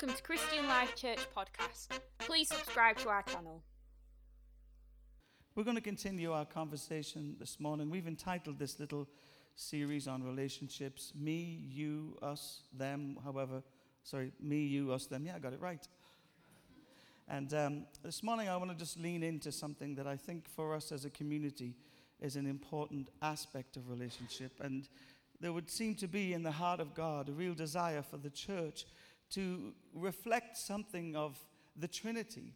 Welcome to Christian Life Church podcast. Please subscribe to our channel. We're going to continue our conversation this morning. We've entitled this little series on relationships me, you, us, them, however, sorry, me, you, us, them. Yeah, I got it right. And um, this morning I want to just lean into something that I think for us as a community is an important aspect of relationship. And there would seem to be in the heart of God a real desire for the church to reflect something of the Trinity.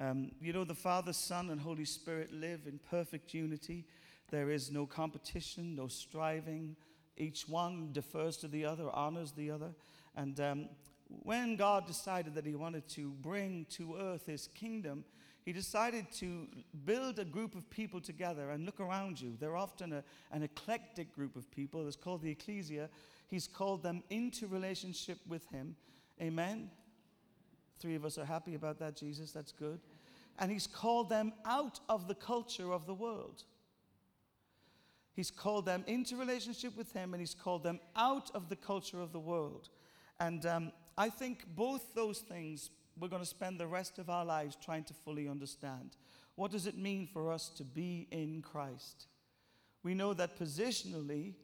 Um, you know, the Father, Son, and Holy Spirit live in perfect unity. There is no competition, no striving. Each one defers to the other, honors the other. And um, when God decided that He wanted to bring to earth His kingdom, He decided to build a group of people together and look around you. They're often a, an eclectic group of people. It's called the ecclesia. He's called them into relationship with Him Amen? Three of us are happy about that, Jesus. That's good. And he's called them out of the culture of the world. He's called them into relationship with him and he's called them out of the culture of the world. And um, I think both those things we're going to spend the rest of our lives trying to fully understand. What does it mean for us to be in Christ? We know that positionally,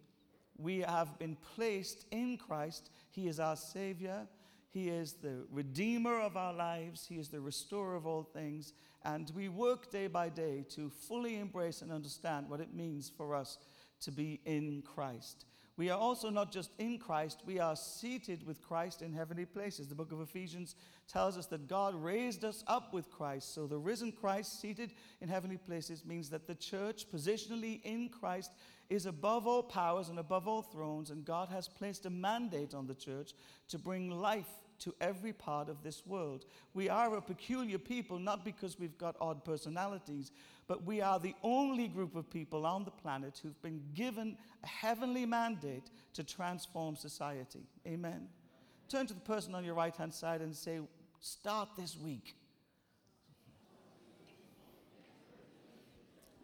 we have been placed in Christ. He is our Savior, he is the redeemer of our lives. He is the restorer of all things. And we work day by day to fully embrace and understand what it means for us to be in Christ. We are also not just in Christ, we are seated with Christ in heavenly places. The book of Ephesians tells us that God raised us up with Christ. So the risen Christ seated in heavenly places means that the church, positionally in Christ, is above all powers and above all thrones, and God has placed a mandate on the church to bring life to every part of this world. We are a peculiar people, not because we've got odd personalities, but we are the only group of people on the planet who've been given a heavenly mandate to transform society. Amen. Turn to the person on your right hand side and say, Start this week.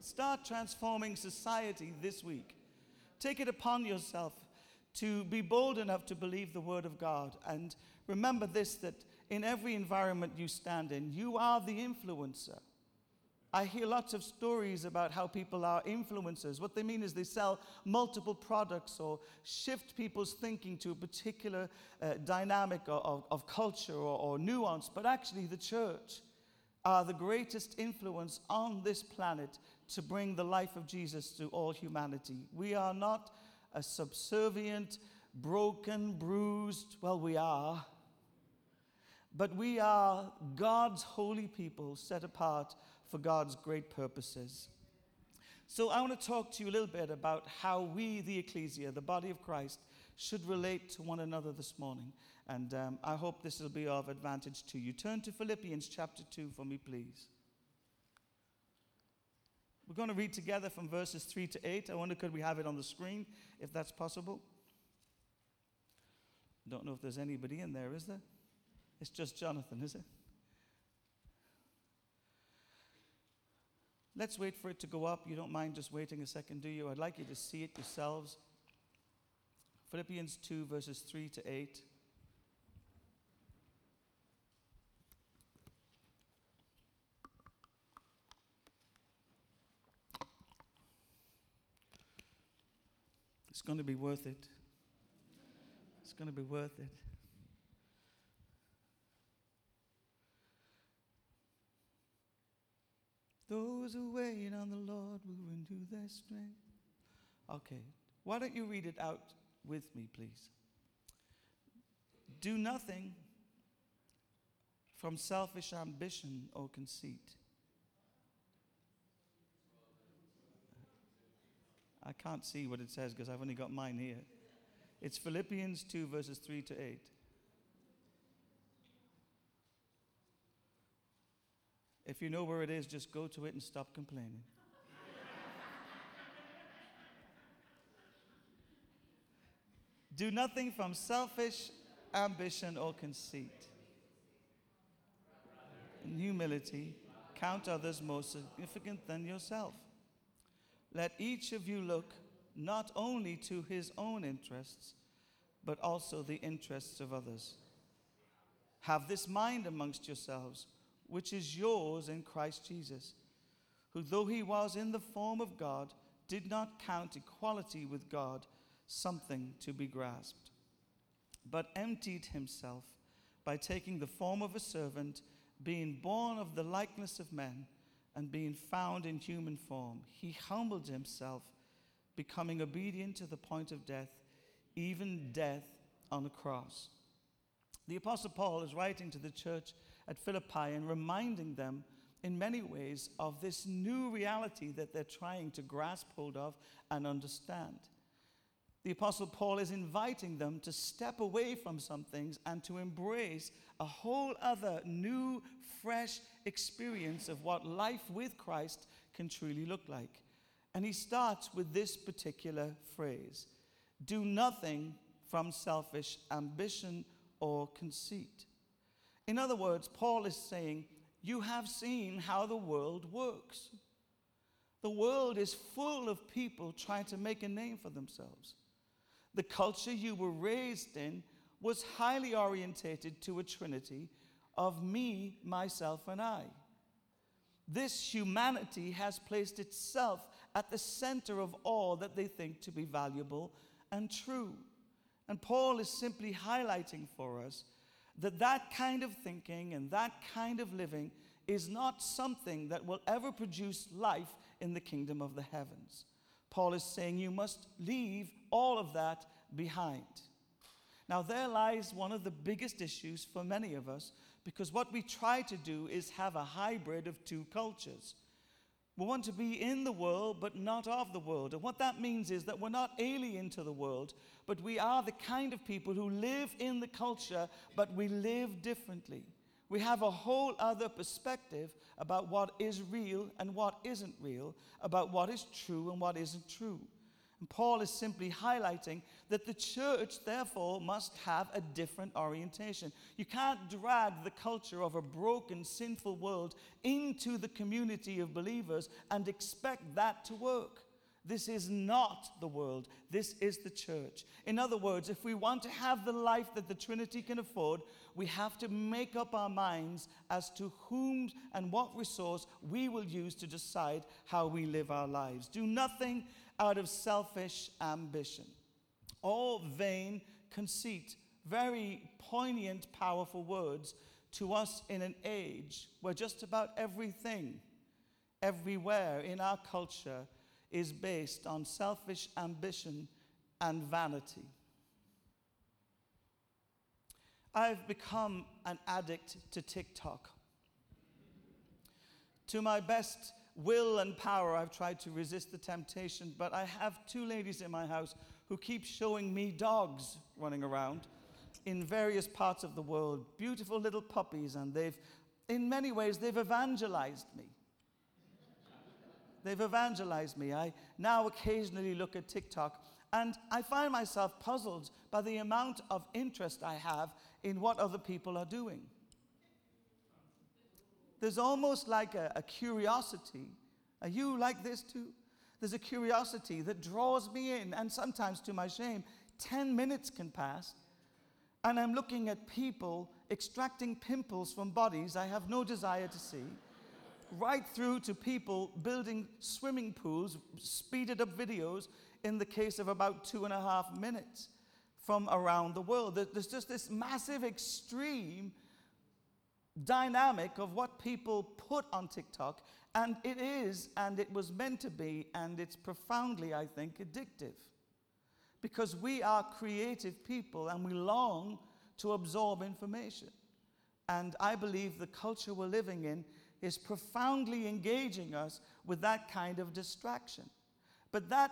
Start transforming society this week. Take it upon yourself to be bold enough to believe the word of God. And remember this that in every environment you stand in, you are the influencer. I hear lots of stories about how people are influencers. What they mean is they sell multiple products or shift people's thinking to a particular uh, dynamic of, of culture or, or nuance. But actually, the church are the greatest influence on this planet to bring the life of Jesus to all humanity. We are not a subservient, broken, bruised, well, we are, but we are God's holy people set apart for God's great purposes. So I want to talk to you a little bit about how we, the ecclesia, the body of Christ, should relate to one another this morning. And um, I hope this will be of advantage to you. Turn to Philippians chapter 2 for me, please. We're going to read together from verses 3 to 8. I wonder could we have it on the screen if that's possible? Don't know if there's anybody in there, is there? It's just Jonathan, is it? Let's wait for it to go up. You don't mind just waiting a second, do you? I'd like you to see it yourselves. Philippians 2, verses 3 to 8. Going to be worth it. It's going to be worth it. Those who wait on the Lord will renew their strength. Okay, why don't you read it out with me, please? Do nothing from selfish ambition or conceit I can't see what it says because I've only got mine here. It's Philippians 2, verses 3 to 8. If you know where it is, just go to it and stop complaining. Do nothing from selfish ambition or conceit. In humility, count others more significant than yourself. Let each of you look not only to his own interests, but also the interests of others. Have this mind amongst yourselves, which is yours in Christ Jesus, who, though he was in the form of God, did not count equality with God something to be grasped, but emptied himself by taking the form of a servant, being born of the likeness of men, and being found in human form. He humbled himself, becoming obedient to the point of death, even death on the cross. The Apostle Paul is writing to the church at Philippi and reminding them in many ways of this new reality that they're trying to grasp hold of and understand. The Apostle Paul is inviting them to step away from some things and to embrace a whole other new, fresh experience of what life with Christ can truly look like. And he starts with this particular phrase Do nothing from selfish ambition or conceit. In other words, Paul is saying, You have seen how the world works. The world is full of people trying to make a name for themselves. The culture you were raised in was highly orientated to a trinity of me, myself, and I. This humanity has placed itself at the center of all that they think to be valuable and true. And Paul is simply highlighting for us that that kind of thinking and that kind of living is not something that will ever produce life in the kingdom of the heavens. Paul is saying you must leave all of that behind. Now, there lies one of the biggest issues for many of us because what we try to do is have a hybrid of two cultures. We want to be in the world, but not of the world. And what that means is that we're not alien to the world, but we are the kind of people who live in the culture, but we live differently. We have a whole other perspective about what is real and what isn't real, about what is true and what isn't true. And Paul is simply highlighting that the church, therefore, must have a different orientation. You can't drag the culture of a broken, sinful world into the community of believers and expect that to work. This is not the world. This is the church. In other words, if we want to have the life that the Trinity can afford, we have to make up our minds as to whom and what resource we will use to decide how we live our lives. Do nothing out of selfish ambition or vain conceit. Very poignant, powerful words to us in an age where just about everything, everywhere in our culture, is based on selfish ambition and vanity. I've become an addict to TikTok. To my best will and power, I've tried to resist the temptation, but I have two ladies in my house who keep showing me dogs running around in various parts of the world, beautiful little puppies, and they've, in many ways, they've evangelized me. They've evangelized me. I now occasionally look at TikTok and I find myself puzzled by the amount of interest I have in what other people are doing. There's almost like a, a curiosity. Are you like this too? There's a curiosity that draws me in, and sometimes to my shame, 10 minutes can pass, and I'm looking at people extracting pimples from bodies I have no desire to see right through to people building swimming pools, speeded up videos in the case of about two and a half minutes from around the world. There's just this massive extreme dynamic of what people put on TikTok, and it is, and it was meant to be, and it's profoundly, I think, addictive. Because we are creative people and we long to absorb information. And I believe the culture we're living in is profoundly engaging us with that kind of distraction. But that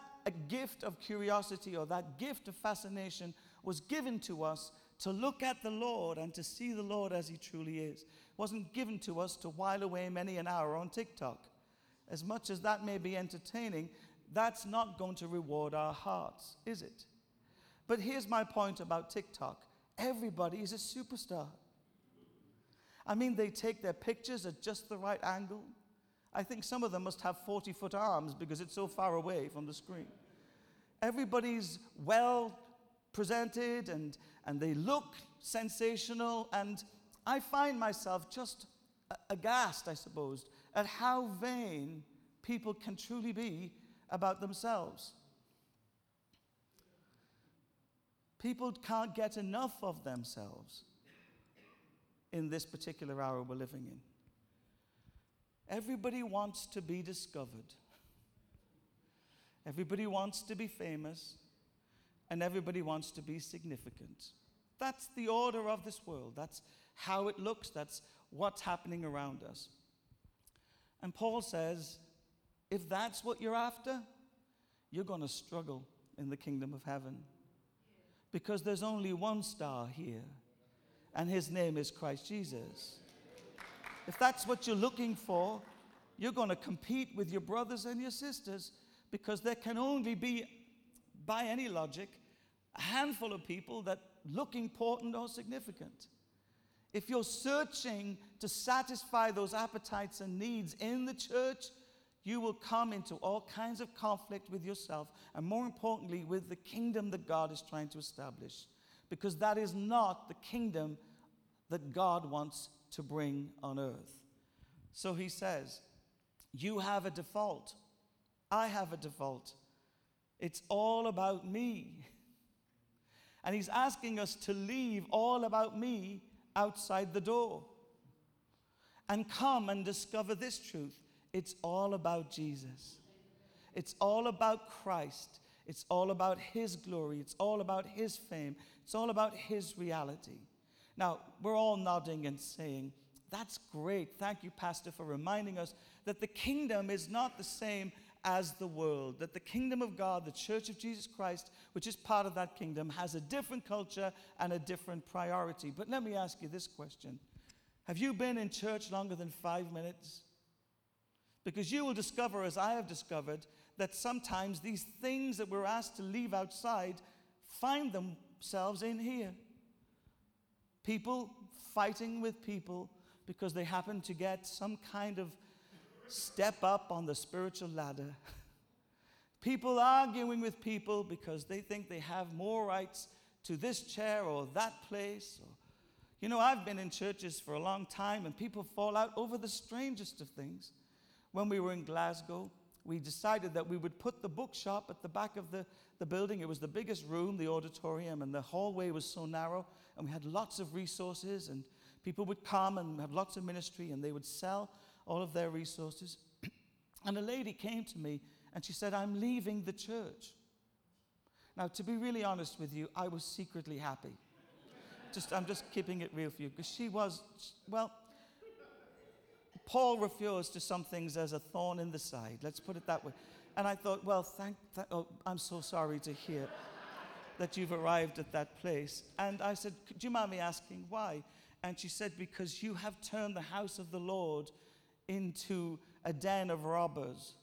gift of curiosity or that gift of fascination was given to us to look at the Lord and to see the Lord as He truly is. It wasn't given to us to while away many an hour on TikTok. As much as that may be entertaining, that's not going to reward our hearts, is it? But here's my point about TikTok everybody is a superstar. I mean, they take their pictures at just the right angle. I think some of them must have 40 foot arms because it's so far away from the screen. Everybody's well presented and, and they look sensational. And I find myself just aghast, I suppose, at how vain people can truly be about themselves. People can't get enough of themselves in this particular hour we're living in. Everybody wants to be discovered. Everybody wants to be famous. And everybody wants to be significant. That's the order of this world. That's how it looks. That's what's happening around us. And Paul says if that's what you're after, you're going to struggle in the kingdom of heaven because there's only one star here, and his name is Christ Jesus. If that's what you're looking for, you're going to compete with your brothers and your sisters because there can only be, by any logic, a handful of people that look important or significant. If you're searching to satisfy those appetites and needs in the church, you will come into all kinds of conflict with yourself and, more importantly, with the kingdom that God is trying to establish. Because that is not the kingdom that God wants to bring on earth. So he says, You have a default. I have a default. It's all about me. And he's asking us to leave all about me outside the door and come and discover this truth it's all about Jesus. It's all about Christ. It's all about His glory. It's all about His fame. It's all about His reality. Now, we're all nodding and saying, That's great. Thank you, Pastor, for reminding us that the kingdom is not the same as the world, that the kingdom of God, the church of Jesus Christ, which is part of that kingdom, has a different culture and a different priority. But let me ask you this question Have you been in church longer than five minutes? Because you will discover, as I have discovered, that sometimes these things that we're asked to leave outside find in here. People fighting with people because they happen to get some kind of step up on the spiritual ladder. People arguing with people because they think they have more rights to this chair or that place. Or, you know, I've been in churches for a long time and people fall out over the strangest of things when we were in Glasgow, we decided that we would put the bookshop at the back of the, the building. It was the biggest room, the auditorium, and the hallway was so narrow, and we had lots of resources, and people would come and have lots of ministry, and they would sell all of their resources. and a lady came to me, and she said, I'm leaving the church. Now, to be really honest with you, I was secretly happy. just, I'm just keeping it real for you, because she was, well, Paul refers to some things as a thorn in the side. Let's put it that way. And I thought, well, thank, th- oh, I'm so sorry to hear that you've arrived at that place. And I said, do you mind me asking why? And she said, because you have turned the house of the Lord into a den of robbers.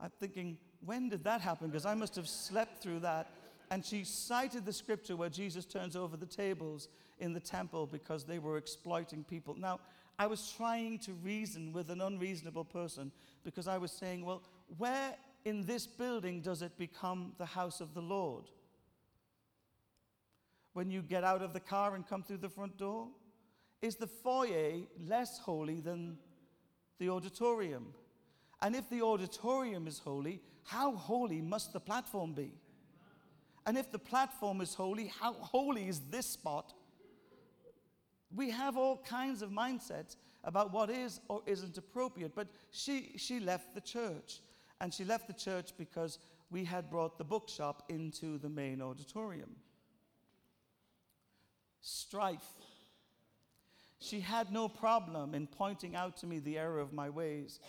I'm thinking, when did that happen? Because I must have slept through that. And she cited the scripture where Jesus turns over the tables in the temple because they were exploiting people. Now, I was trying to reason with an unreasonable person because I was saying, well, where in this building does it become the house of the Lord? When you get out of the car and come through the front door? Is the foyer less holy than the auditorium? And if the auditorium is holy, how holy must the platform be? And if the platform is holy, how holy is this spot we have all kinds of mindsets about what is or isn't appropriate. But she, she left the church. And she left the church because we had brought the bookshop into the main auditorium. Strife. She had no problem in pointing out to me the error of my ways.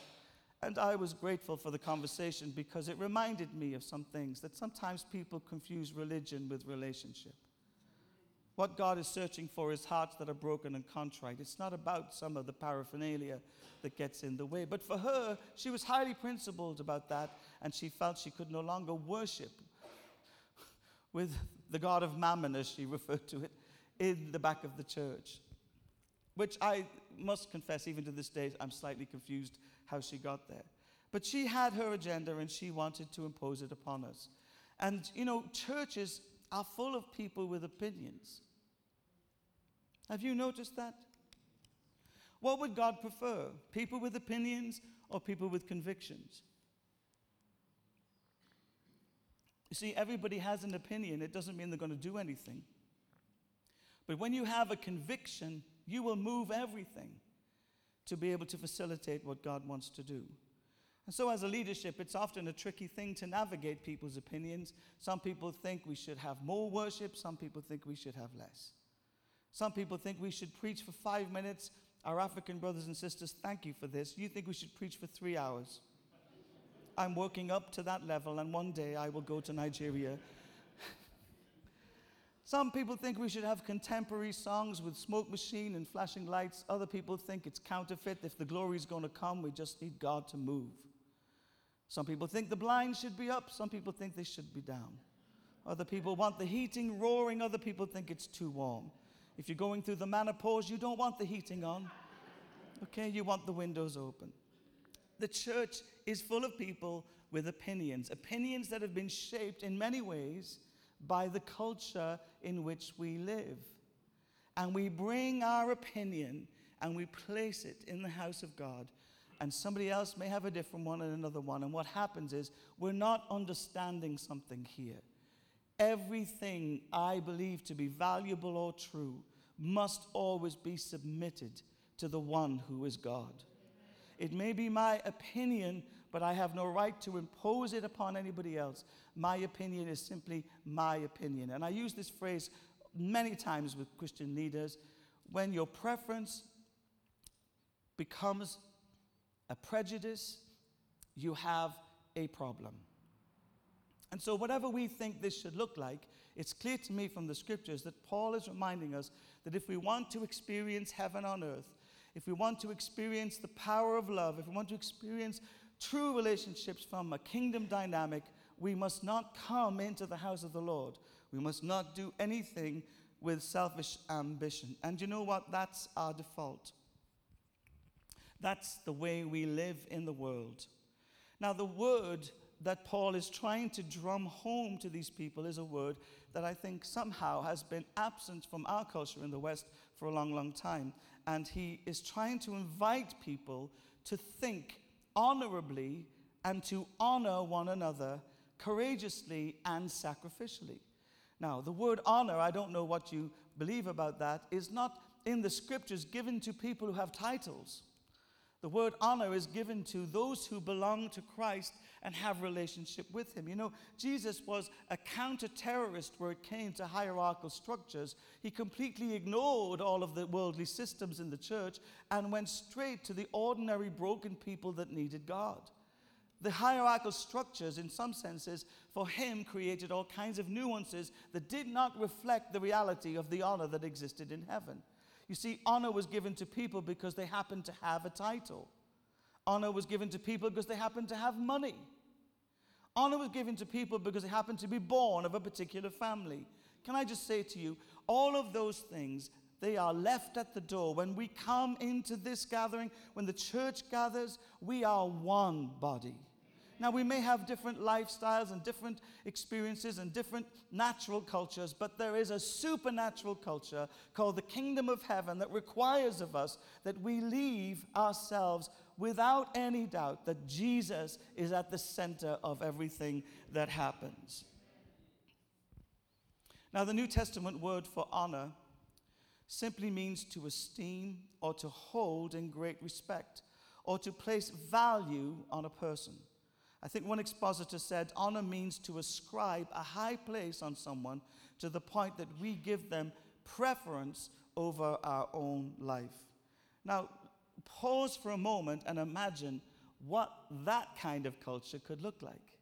And I was grateful for the conversation because it reminded me of some things that sometimes people confuse religion with relationship. What God is searching for is hearts that are broken and contrite. It's not about some of the paraphernalia that gets in the way. But for her, she was highly principled about that, and she felt she could no longer worship with the God of Mammon, as she referred to it, in the back of the church. Which I must confess, even to this day, I'm slightly confused how she got there. But she had her agenda and she wanted to impose it upon us. And, you know, churches are full of people with opinions. Have you noticed that? What would God prefer? People with opinions or people with convictions? You see, everybody has an opinion. It doesn't mean they're going to do anything. But when you have a conviction, you will move everything to be able to facilitate what God wants to do. And so, as a leadership, it's often a tricky thing to navigate people's opinions. Some people think we should have more worship, some people think we should have less. Some people think we should preach for five minutes. Our African brothers and sisters, thank you for this. You think we should preach for three hours. I'm working up to that level, and one day I will go to Nigeria. Some people think we should have contemporary songs with smoke machine and flashing lights. Other people think it's counterfeit. If the glory is going to come, we just need God to move. Some people think the blinds should be up. Some people think they should be down. Other people want the heating roaring. Other people think it's too warm. If you're going through the menopause, you don't want the heating on. Okay, you want the windows open. The church is full of people with opinions, opinions that have been shaped in many ways by the culture in which we live. And we bring our opinion and we place it in the house of God. And somebody else may have a different one and another one. And what happens is we're not understanding something here. Everything I believe to be valuable or true must always be submitted to the one who is God. It may be my opinion, but I have no right to impose it upon anybody else. My opinion is simply my opinion. And I use this phrase many times with Christian leaders. When your preference becomes a prejudice, you have a problem. And so, whatever we think this should look like, it's clear to me from the scriptures that Paul is reminding us that if we want to experience heaven on earth, if we want to experience the power of love, if we want to experience true relationships from a kingdom dynamic, we must not come into the house of the Lord. We must not do anything with selfish ambition. And you know what? That's our default. That's the way we live in the world. Now, the word that Paul is trying to drum home to these people is a word that I think somehow has been absent from our culture in the West for a long, long time and he is trying to invite people to think honorably and to honor one another courageously and sacrificially. Now, the word honor, I don't know what you believe about that, is not in the scriptures given to people who have titles. The word honor is given to those who belong to Christ and have relationship with him. You know, Jesus was a counter-terrorist where it came to hierarchical structures. He completely ignored all of the worldly systems in the church and went straight to the ordinary broken people that needed God. The hierarchical structures, in some senses, for him created all kinds of nuances that did not reflect the reality of the honor that existed in heaven. You see, honor was given to people because they happened to have a title. Honor was given to people because they happened to have money. Honor was given to people because they happened to be born of a particular family. Can I just say to you, all of those things, they are left at the door. When we come into this gathering, when the church gathers, we are one body. Now, we may have different lifestyles and different experiences and different natural cultures, but there is a supernatural culture called the kingdom of heaven that requires of us that we leave ourselves without any doubt that Jesus is at the center of everything that happens. Now, the New Testament word for honor simply means to esteem or to hold in great respect or to place value on a person. I think one expositor said honor means to ascribe a high place on someone to the point that we give them preference over our own life. Now, pause for a moment and imagine what that kind of culture could look like.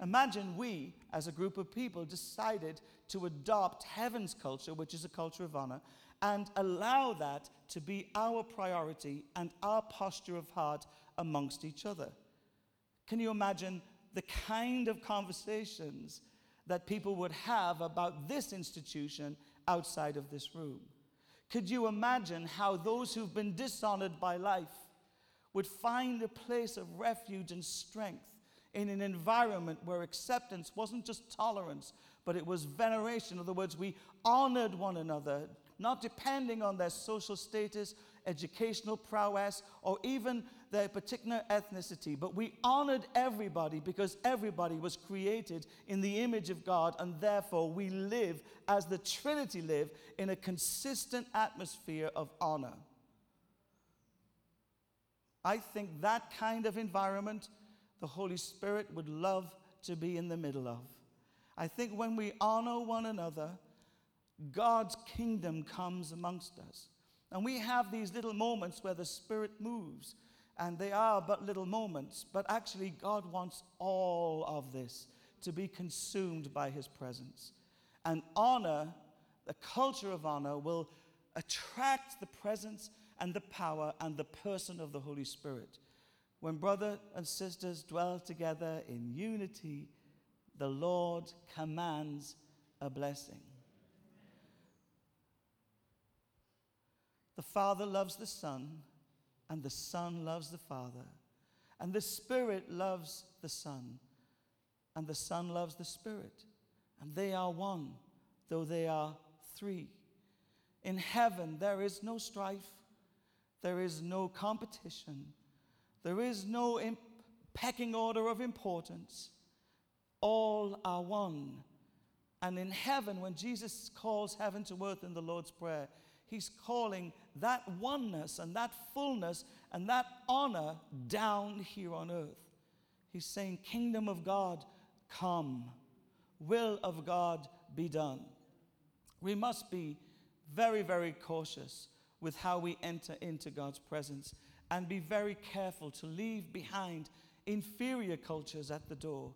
Imagine we, as a group of people, decided to adopt heaven's culture, which is a culture of honor, and allow that to be our priority and our posture of heart amongst each other. Can you imagine the kind of conversations that people would have about this institution outside of this room? Could you imagine how those who've been dishonored by life would find a place of refuge and strength in an environment where acceptance wasn't just tolerance, but it was veneration? In other words, we honored one another, not depending on their social status, educational prowess, or even their particular ethnicity, but we honored everybody because everybody was created in the image of God, and therefore we live as the Trinity live in a consistent atmosphere of honor. I think that kind of environment the Holy Spirit would love to be in the middle of. I think when we honor one another, God's kingdom comes amongst us. And we have these little moments where the Spirit moves, and they are but little moments, but actually, God wants all of this to be consumed by His presence. And honor, the culture of honor, will attract the presence and the power and the person of the Holy Spirit. When brother and sisters dwell together in unity, the Lord commands a blessing. The Father loves the Son, and the Son loves the Father, and the Spirit loves the Son, and the Son loves the Spirit, and they are one, though they are three. In heaven, there is no strife, there is no competition, there is no imp- pecking order of importance. All are one. And in heaven, when Jesus calls heaven to earth in the Lord's Prayer, he's calling that oneness and that fullness and that honor down here on earth. He's saying, Kingdom of God, come. Will of God be done. We must be very, very cautious with how we enter into God's presence and be very careful to leave behind inferior cultures at the door.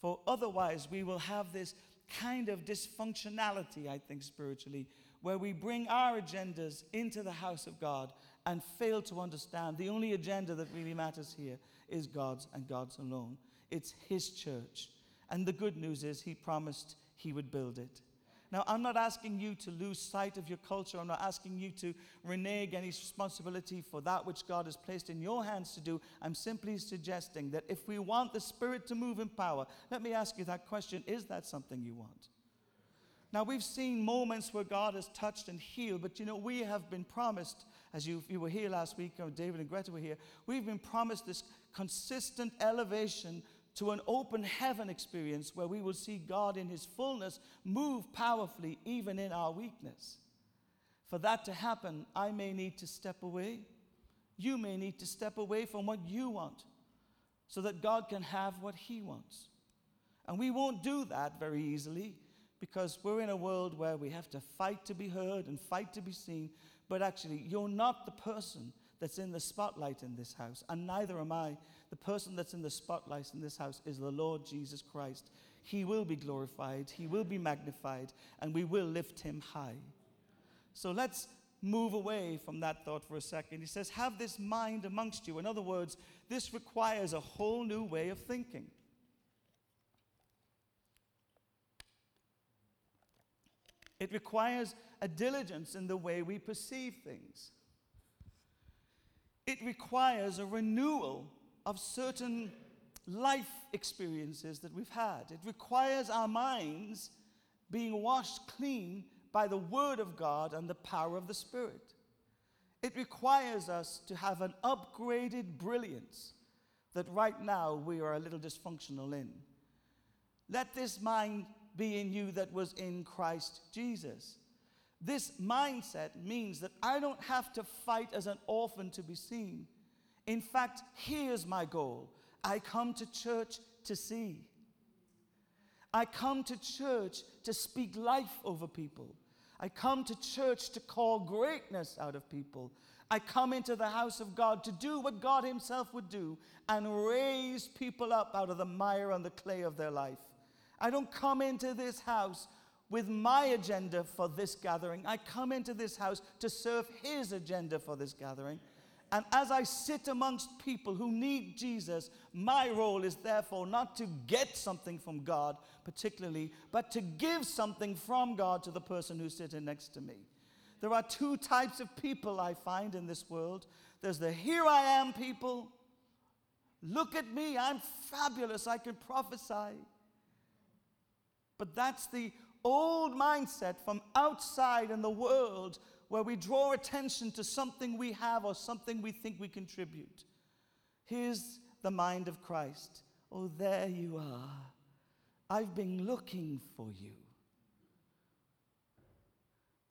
For otherwise, we will have this kind of dysfunctionality, I think, spiritually, where we bring our agendas into the house of God and fail to understand the only agenda that really matters here is God's and God's alone. It's His church. And the good news is, He promised He would build it. Now, I'm not asking you to lose sight of your culture. I'm not asking you to renege any responsibility for that which God has placed in your hands to do. I'm simply suggesting that if we want the Spirit to move in power, let me ask you that question is that something you want? Now, we've seen moments where God has touched and healed, but you know, we have been promised, as you, you were here last week, or David and Greta were here, we've been promised this consistent elevation to an open heaven experience where we will see God in his fullness move powerfully even in our weakness. For that to happen, I may need to step away. You may need to step away from what you want so that God can have what he wants. And we won't do that very easily because we're in a world where we have to fight to be heard and fight to be seen. But actually, you're not the person that's in the spotlight in this house, and neither am I. The person that's in the spotlight in this house is the Lord Jesus Christ. He will be glorified, He will be magnified, and we will lift Him high. So let's move away from that thought for a second. He says, Have this mind amongst you. In other words, this requires a whole new way of thinking. It requires a diligence in the way we perceive things. It requires a renewal of certain life experiences that we've had. It requires our minds being washed clean by the Word of God and the power of the Spirit. It requires us to have an upgraded brilliance that right now we are a little dysfunctional in. Let this mind be in you that was in Christ Jesus. This mindset means that I don't have to fight as an orphan to be seen. In fact, here's my goal I come to church to see. I come to church to speak life over people. I come to church to call greatness out of people. I come into the house of God to do what God Himself would do and raise people up out of the mire and the clay of their life. I don't come into this house with my agenda for this gathering. I come into this house to serve His agenda for this gathering. And as I sit amongst people who need Jesus, my role is therefore not to get something from God, particularly, but to give something from God to the person who's sitting next to me. There are two types of people I find in this world there's the here I am people. Look at me, I'm fabulous, I can prophesy. But that's the old mindset from outside in the world where we draw attention to something we have or something we think we contribute. Here's the mind of Christ. Oh, there you are. I've been looking for you.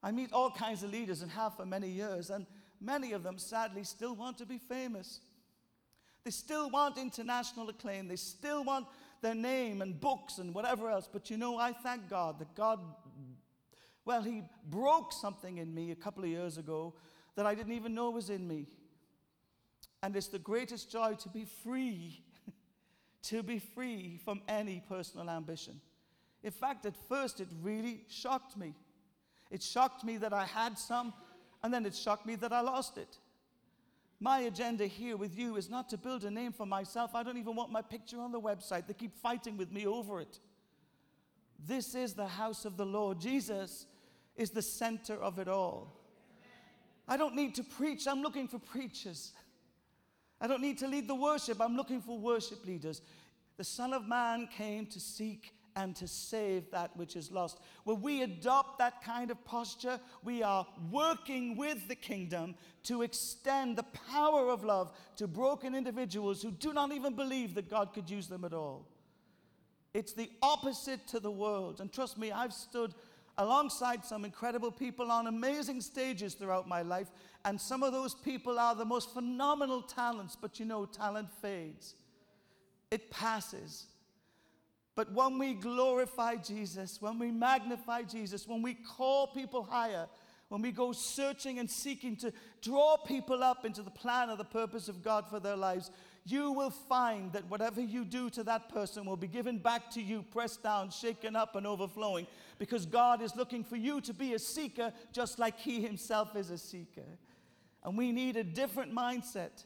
I meet all kinds of leaders and have for many years, and many of them sadly still want to be famous. They still want international acclaim. They still want their name and books and whatever else. But you know, I thank God that God, well, He broke something in me a couple of years ago that I didn't even know was in me. And it's the greatest joy to be free, to be free from any personal ambition. In fact, at first, it really shocked me. It shocked me that I had some, and then it shocked me that I lost it. My agenda here with you is not to build a name for myself. I don't even want my picture on the website. They keep fighting with me over it. This is the house of the Lord. Jesus is the center of it all. I don't need to preach, I'm looking for preachers. I don't need to lead the worship, I'm looking for worship leaders. The Son of Man came to seek and to save that which is lost. When we adopt that kind of posture, we are working with the kingdom to extend the power of love to broken individuals who do not even believe that God could use them at all. It's the opposite to the world. And trust me, I've stood alongside some incredible people on amazing stages throughout my life, and some of those people are the most phenomenal talents, but you know, talent fades, it passes. But when we glorify Jesus, when we magnify Jesus, when we call people higher, when we go searching and seeking to draw people up into the plan or the purpose of God for their lives, you will find that whatever you do to that person will be given back to you, pressed down, shaken up, and overflowing, because God is looking for you to be a seeker just like He Himself is a seeker. And we need a different mindset.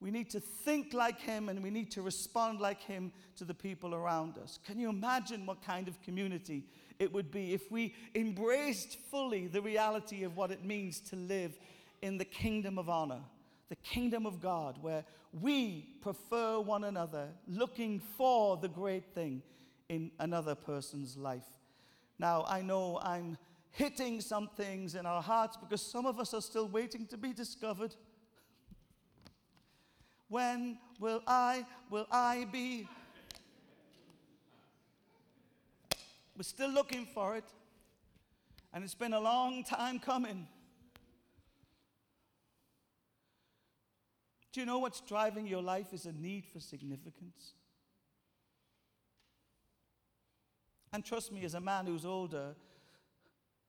We need to think like him and we need to respond like him to the people around us. Can you imagine what kind of community it would be if we embraced fully the reality of what it means to live in the kingdom of honor, the kingdom of God, where we prefer one another, looking for the great thing in another person's life? Now, I know I'm hitting some things in our hearts because some of us are still waiting to be discovered. When will I, will I be? We're still looking for it. And it's been a long time coming. Do you know what's driving your life is a need for significance? And trust me, as a man who's older,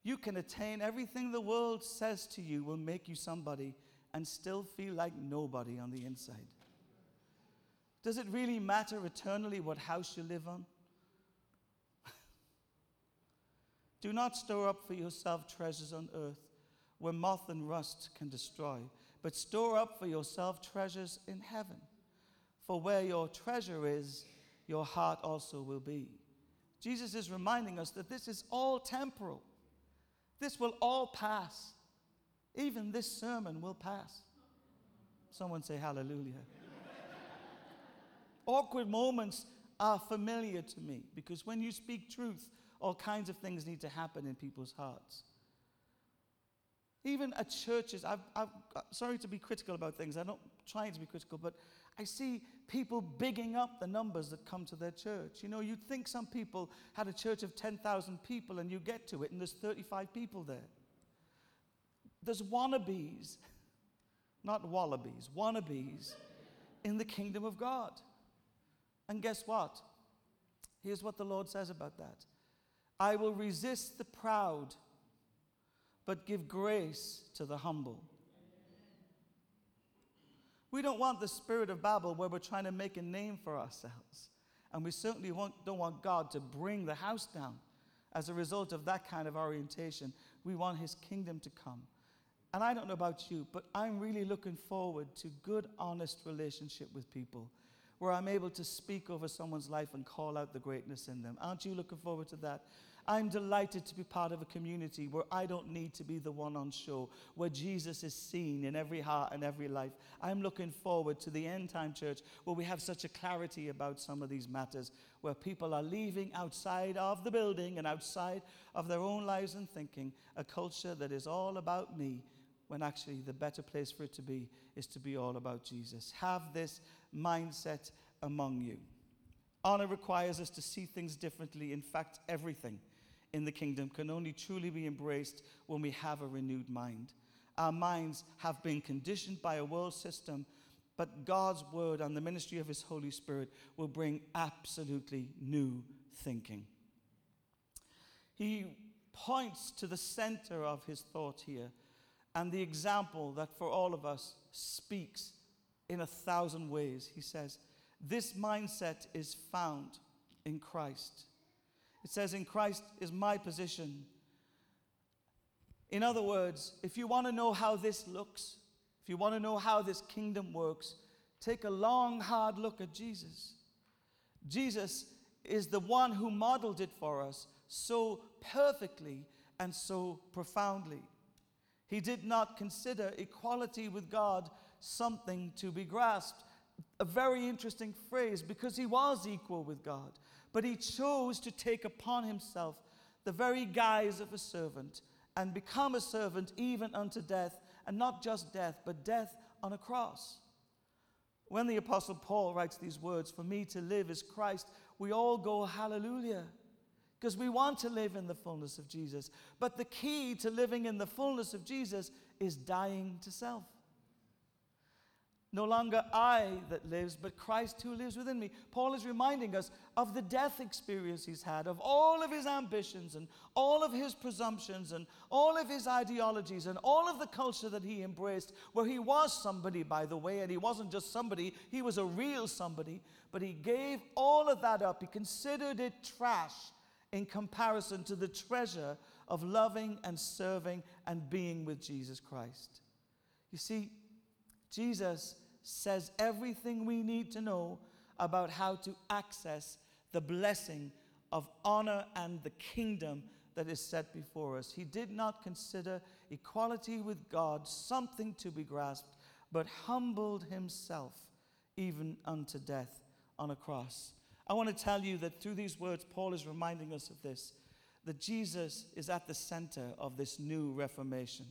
you can attain everything the world says to you will make you somebody and still feel like nobody on the inside? Does it really matter eternally what house you live on? Do not store up for yourself treasures on earth where moth and rust can destroy, but store up for yourself treasures in heaven. For where your treasure is, your heart also will be. Jesus is reminding us that this is all temporal. This will all pass. Even this sermon will pass. Someone say hallelujah. Awkward moments are familiar to me because when you speak truth, all kinds of things need to happen in people's hearts. Even at churches, I've, I've, uh, sorry to be critical about things, I'm not trying to be critical, but I see people bigging up the numbers that come to their church. You know, you'd think some people had a church of 10,000 people and you get to it and there's 35 people there. There's wannabes, not wallabies, wannabes in the kingdom of God. And guess what? Here's what the Lord says about that I will resist the proud, but give grace to the humble. We don't want the spirit of Babel where we're trying to make a name for ourselves. And we certainly don't want God to bring the house down as a result of that kind of orientation. We want his kingdom to come. And I don't know about you, but I'm really looking forward to good, honest relationship with people where I'm able to speak over someone's life and call out the greatness in them. Aren't you looking forward to that? I'm delighted to be part of a community where I don't need to be the one on show, where Jesus is seen in every heart and every life. I'm looking forward to the end time church where we have such a clarity about some of these matters, where people are leaving outside of the building and outside of their own lives and thinking a culture that is all about me, when actually the better place for it to be is to be all about Jesus. Have this mindset among you. Honor requires us to see things differently. In fact, everything in the kingdom can only truly be embraced when we have a renewed mind. Our minds have been conditioned by a world system, but God's word and the ministry of his Holy Spirit will bring absolutely new thinking. He points to the center of his thought here and the example that for all of us speaks in a thousand ways. He says, This mindset is found in Christ. It says, In Christ is my position. In other words, if you want to know how this looks, if you want to know how this kingdom works, take a long, hard look at Jesus. Jesus is the one who modeled it for us so perfectly and so profoundly. He did not consider equality with God something to be grasped. A very interesting phrase because he was equal with God. But he chose to take upon himself the very guise of a servant and become a servant even unto death, and not just death, but death on a cross. When the Apostle Paul writes these words, For me to live is Christ, we all go hallelujah because we want to live in the fullness of Jesus. But the key to living in the fullness of Jesus is dying to self. No longer I that lives, but Christ who lives within me. Paul is reminding us of the death experience he's had, of all of his ambitions and all of his presumptions and all of his ideologies and all of the culture that he embraced, where he was somebody, by the way, and he wasn't just somebody, he was a real somebody, but he gave all of that up. He considered it trash in comparison to the treasure of loving and serving and being with Jesus Christ. You see, Jesus says everything we need to know about how to access the blessing of honor and the kingdom that is set before us. He did not consider equality with God something to be grasped, but humbled himself even unto death on a cross. I want to tell you that through these words, Paul is reminding us of this that Jesus is at the center of this new reformation.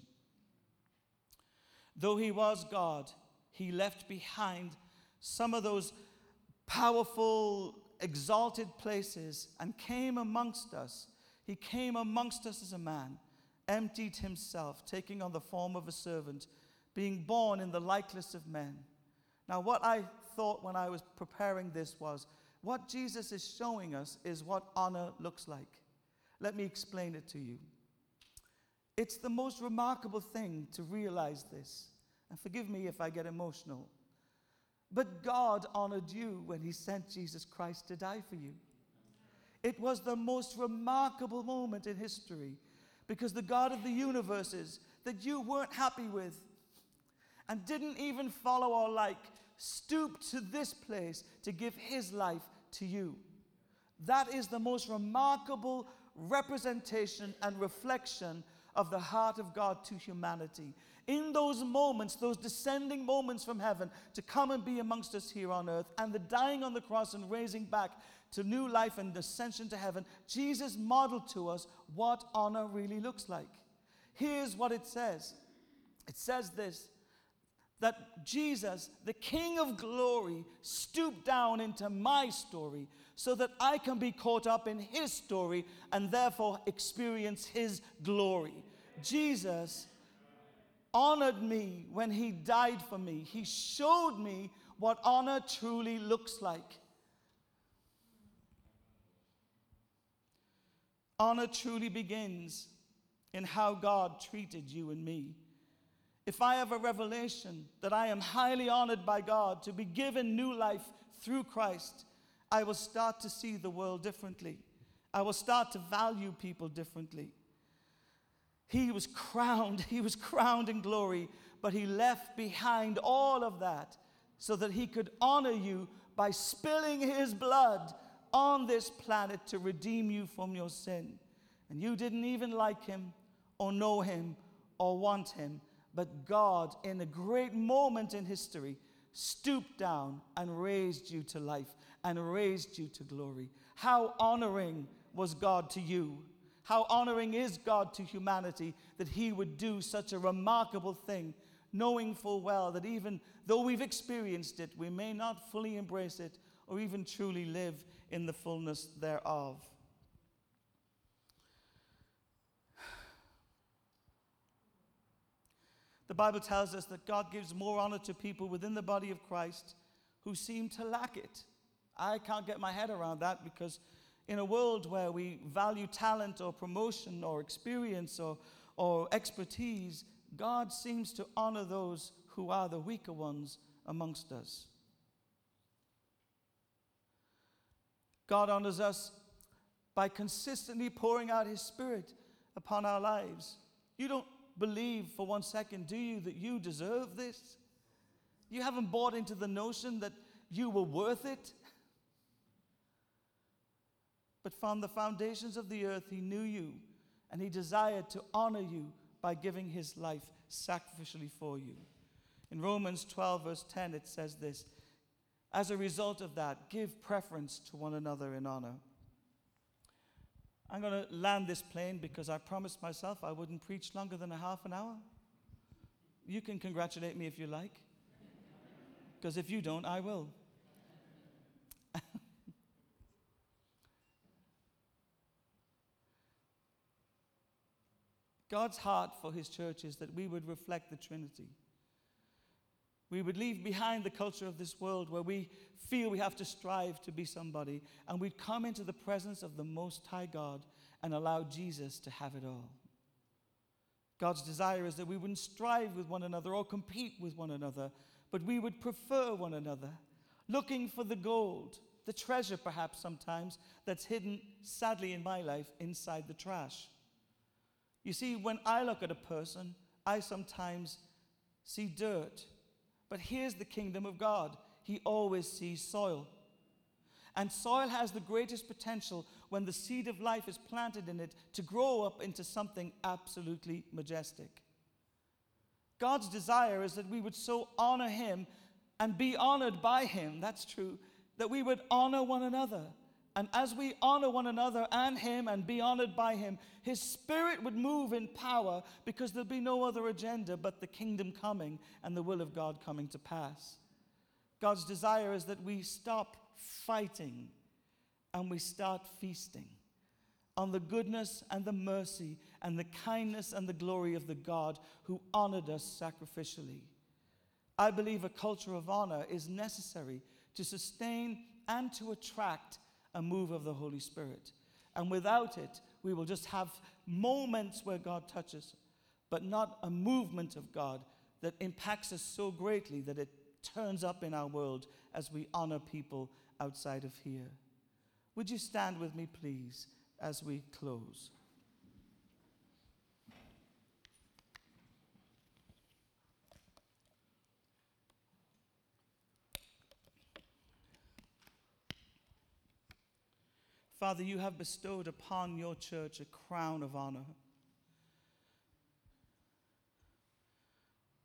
Though he was God, he left behind some of those powerful, exalted places and came amongst us. He came amongst us as a man, emptied himself, taking on the form of a servant, being born in the likeness of men. Now, what I thought when I was preparing this was what Jesus is showing us is what honor looks like. Let me explain it to you. It's the most remarkable thing to realize this. And forgive me if I get emotional. But God honored you when He sent Jesus Christ to die for you. It was the most remarkable moment in history because the God of the universes that you weren't happy with and didn't even follow or like stooped to this place to give His life to you. That is the most remarkable representation and reflection of the heart of God to humanity in those moments, those descending moments from heaven, to come and be amongst us here on earth, and the dying on the cross and raising back to new life and ascension to heaven, Jesus modeled to us what honor really looks like. Here's what it says it says this that Jesus, the King of glory, stooped down into my story so that I can be caught up in his story and therefore experience his glory. Jesus honored me when he died for me. He showed me what honor truly looks like. Honor truly begins in how God treated you and me. If I have a revelation that I am highly honored by God to be given new life through Christ, I will start to see the world differently. I will start to value people differently. He was crowned, he was crowned in glory, but he left behind all of that so that he could honor you by spilling his blood on this planet to redeem you from your sin. And you didn't even like him or know him or want him. But God, in a great moment in history, stooped down and raised you to life and raised you to glory. How honoring was God to you? How honoring is God to humanity that He would do such a remarkable thing, knowing full well that even though we've experienced it, we may not fully embrace it or even truly live in the fullness thereof. The Bible tells us that God gives more honor to people within the body of Christ who seem to lack it. I can't get my head around that because in a world where we value talent or promotion or experience or, or expertise, God seems to honor those who are the weaker ones amongst us. God honors us by consistently pouring out His Spirit upon our lives. You don't believe for one second, do you, that you deserve this? You haven't bought into the notion that you were worth it. But from the foundations of the earth, He knew you and He desired to honor you by giving His life sacrificially for you. In Romans 12, verse 10, it says this As a result of that, give preference to one another in honor. I'm going to land this plane because I promised myself I wouldn't preach longer than a half an hour. You can congratulate me if you like, because if you don't, I will. God's heart for his church is that we would reflect the Trinity. We would leave behind the culture of this world where we feel we have to strive to be somebody, and we'd come into the presence of the Most High God and allow Jesus to have it all. God's desire is that we wouldn't strive with one another or compete with one another, but we would prefer one another, looking for the gold, the treasure perhaps sometimes that's hidden, sadly in my life, inside the trash. You see, when I look at a person, I sometimes see dirt. But here's the kingdom of God He always sees soil. And soil has the greatest potential when the seed of life is planted in it to grow up into something absolutely majestic. God's desire is that we would so honor Him and be honored by Him, that's true, that we would honor one another. And as we honor one another and Him and be honored by Him, His Spirit would move in power because there'd be no other agenda but the kingdom coming and the will of God coming to pass. God's desire is that we stop fighting and we start feasting on the goodness and the mercy and the kindness and the glory of the God who honored us sacrificially. I believe a culture of honor is necessary to sustain and to attract a move of the Holy Spirit. And without it, we will just have moments where God touches, but not a movement of God that impacts us so greatly that it turns up in our world as we honor people outside of here. Would you stand with me, please, as we close? Father, you have bestowed upon your church a crown of honor.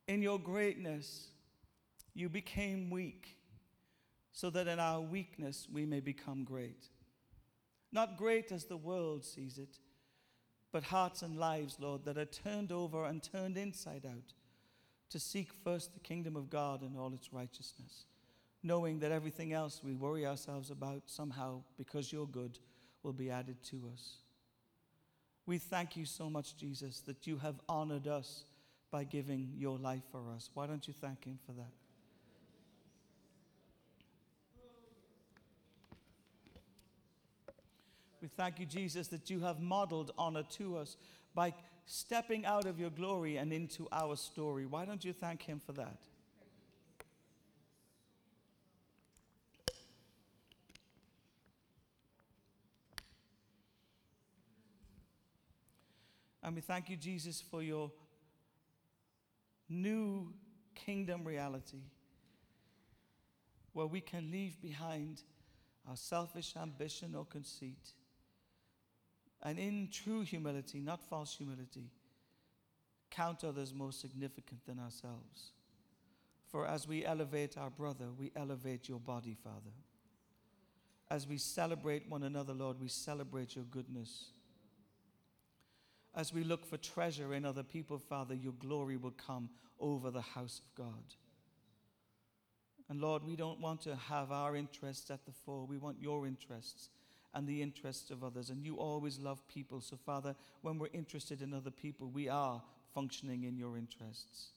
In your greatness, you became weak so that in our weakness we may become great. Not great as the world sees it, but hearts and lives, Lord, that are turned over and turned inside out to seek first the kingdom of God and all its righteousness knowing that everything else we worry ourselves about somehow, because you're good, will be added to us. We thank you so much, Jesus, that you have honored us by giving your life for us. Why don't you thank him for that? We thank you, Jesus, that you have modeled honor to us by stepping out of your glory and into our story. Why don't you thank him for that? And we thank you, Jesus, for your new kingdom reality where we can leave behind our selfish ambition or conceit And in true humility, not false humility, count others more significant than ourselves. For as we elevate our brother, we elevate your body, Father. As we celebrate one another, Lord, we celebrate your goodness. As we look for treasure in other people, Father, your glory will come over the house of God. And Lord, we don't want to have our interests at the fore. We want your interests and the interests of others. And you always love people. So, Father, when we're interested in other people, we are functioning in your interests.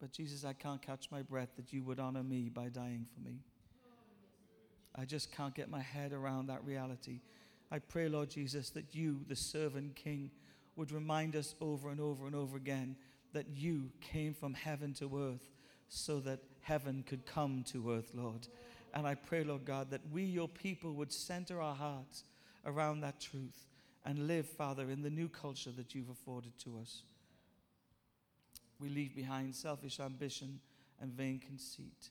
But, Jesus, I can't catch my breath that you would honor me by dying for me. I just can't get my head around that reality. I pray, Lord Jesus, that you, the servant king, would remind us over and over and over again that you came from heaven to earth so that heaven could come to earth, Lord. And I pray, Lord God, that we, your people, would center our hearts around that truth and live, Father, in the new culture that you've afforded to us. We leave behind selfish ambition and vain conceit.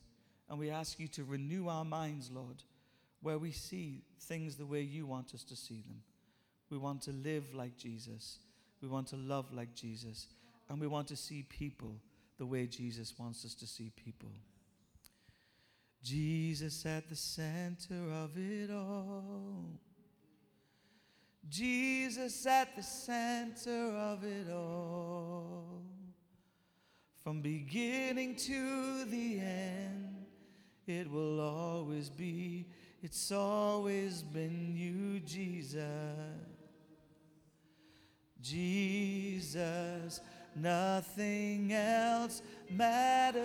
And we ask you to renew our minds, Lord, where we see things the way you want us to see them. We want to live like Jesus. We want to love like Jesus. And we want to see people the way Jesus wants us to see people. Jesus at the center of it all. Jesus at the center of it all. From beginning to the end, it will always be, it's always been you, Jesus. Jesus, nothing else matters.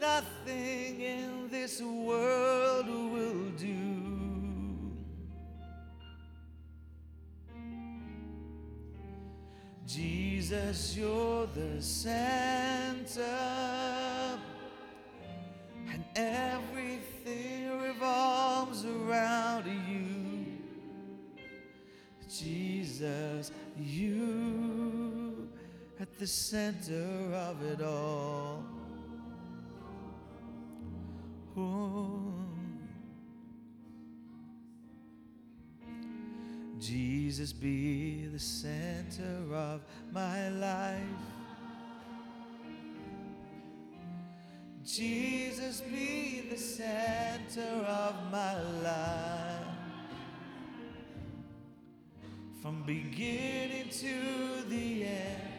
Nothing in this world will do. Jesus, you're the center, everything revolves around you. Jesus, you at the center of it all. Oh. Jesus be the center of my life. Jesus be the center of my life. From beginning to the end.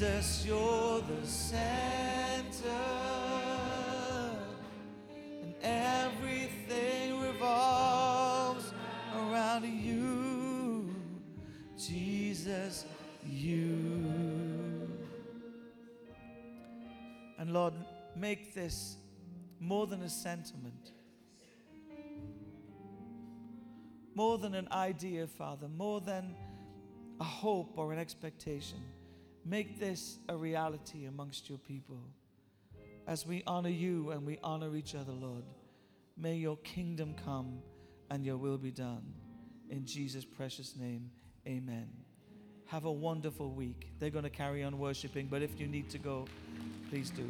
Jesus, you're the center, and everything revolves around you. Jesus, you. And Lord, make this more than a sentiment, more than an idea, Father, more than a hope or an expectation. Make this a reality amongst your people. As we honor you and we honor each other, Lord, may your kingdom come and your will be done. In Jesus' precious name, amen. Have a wonderful week. They're going to carry on worshiping, but if you need to go, please do.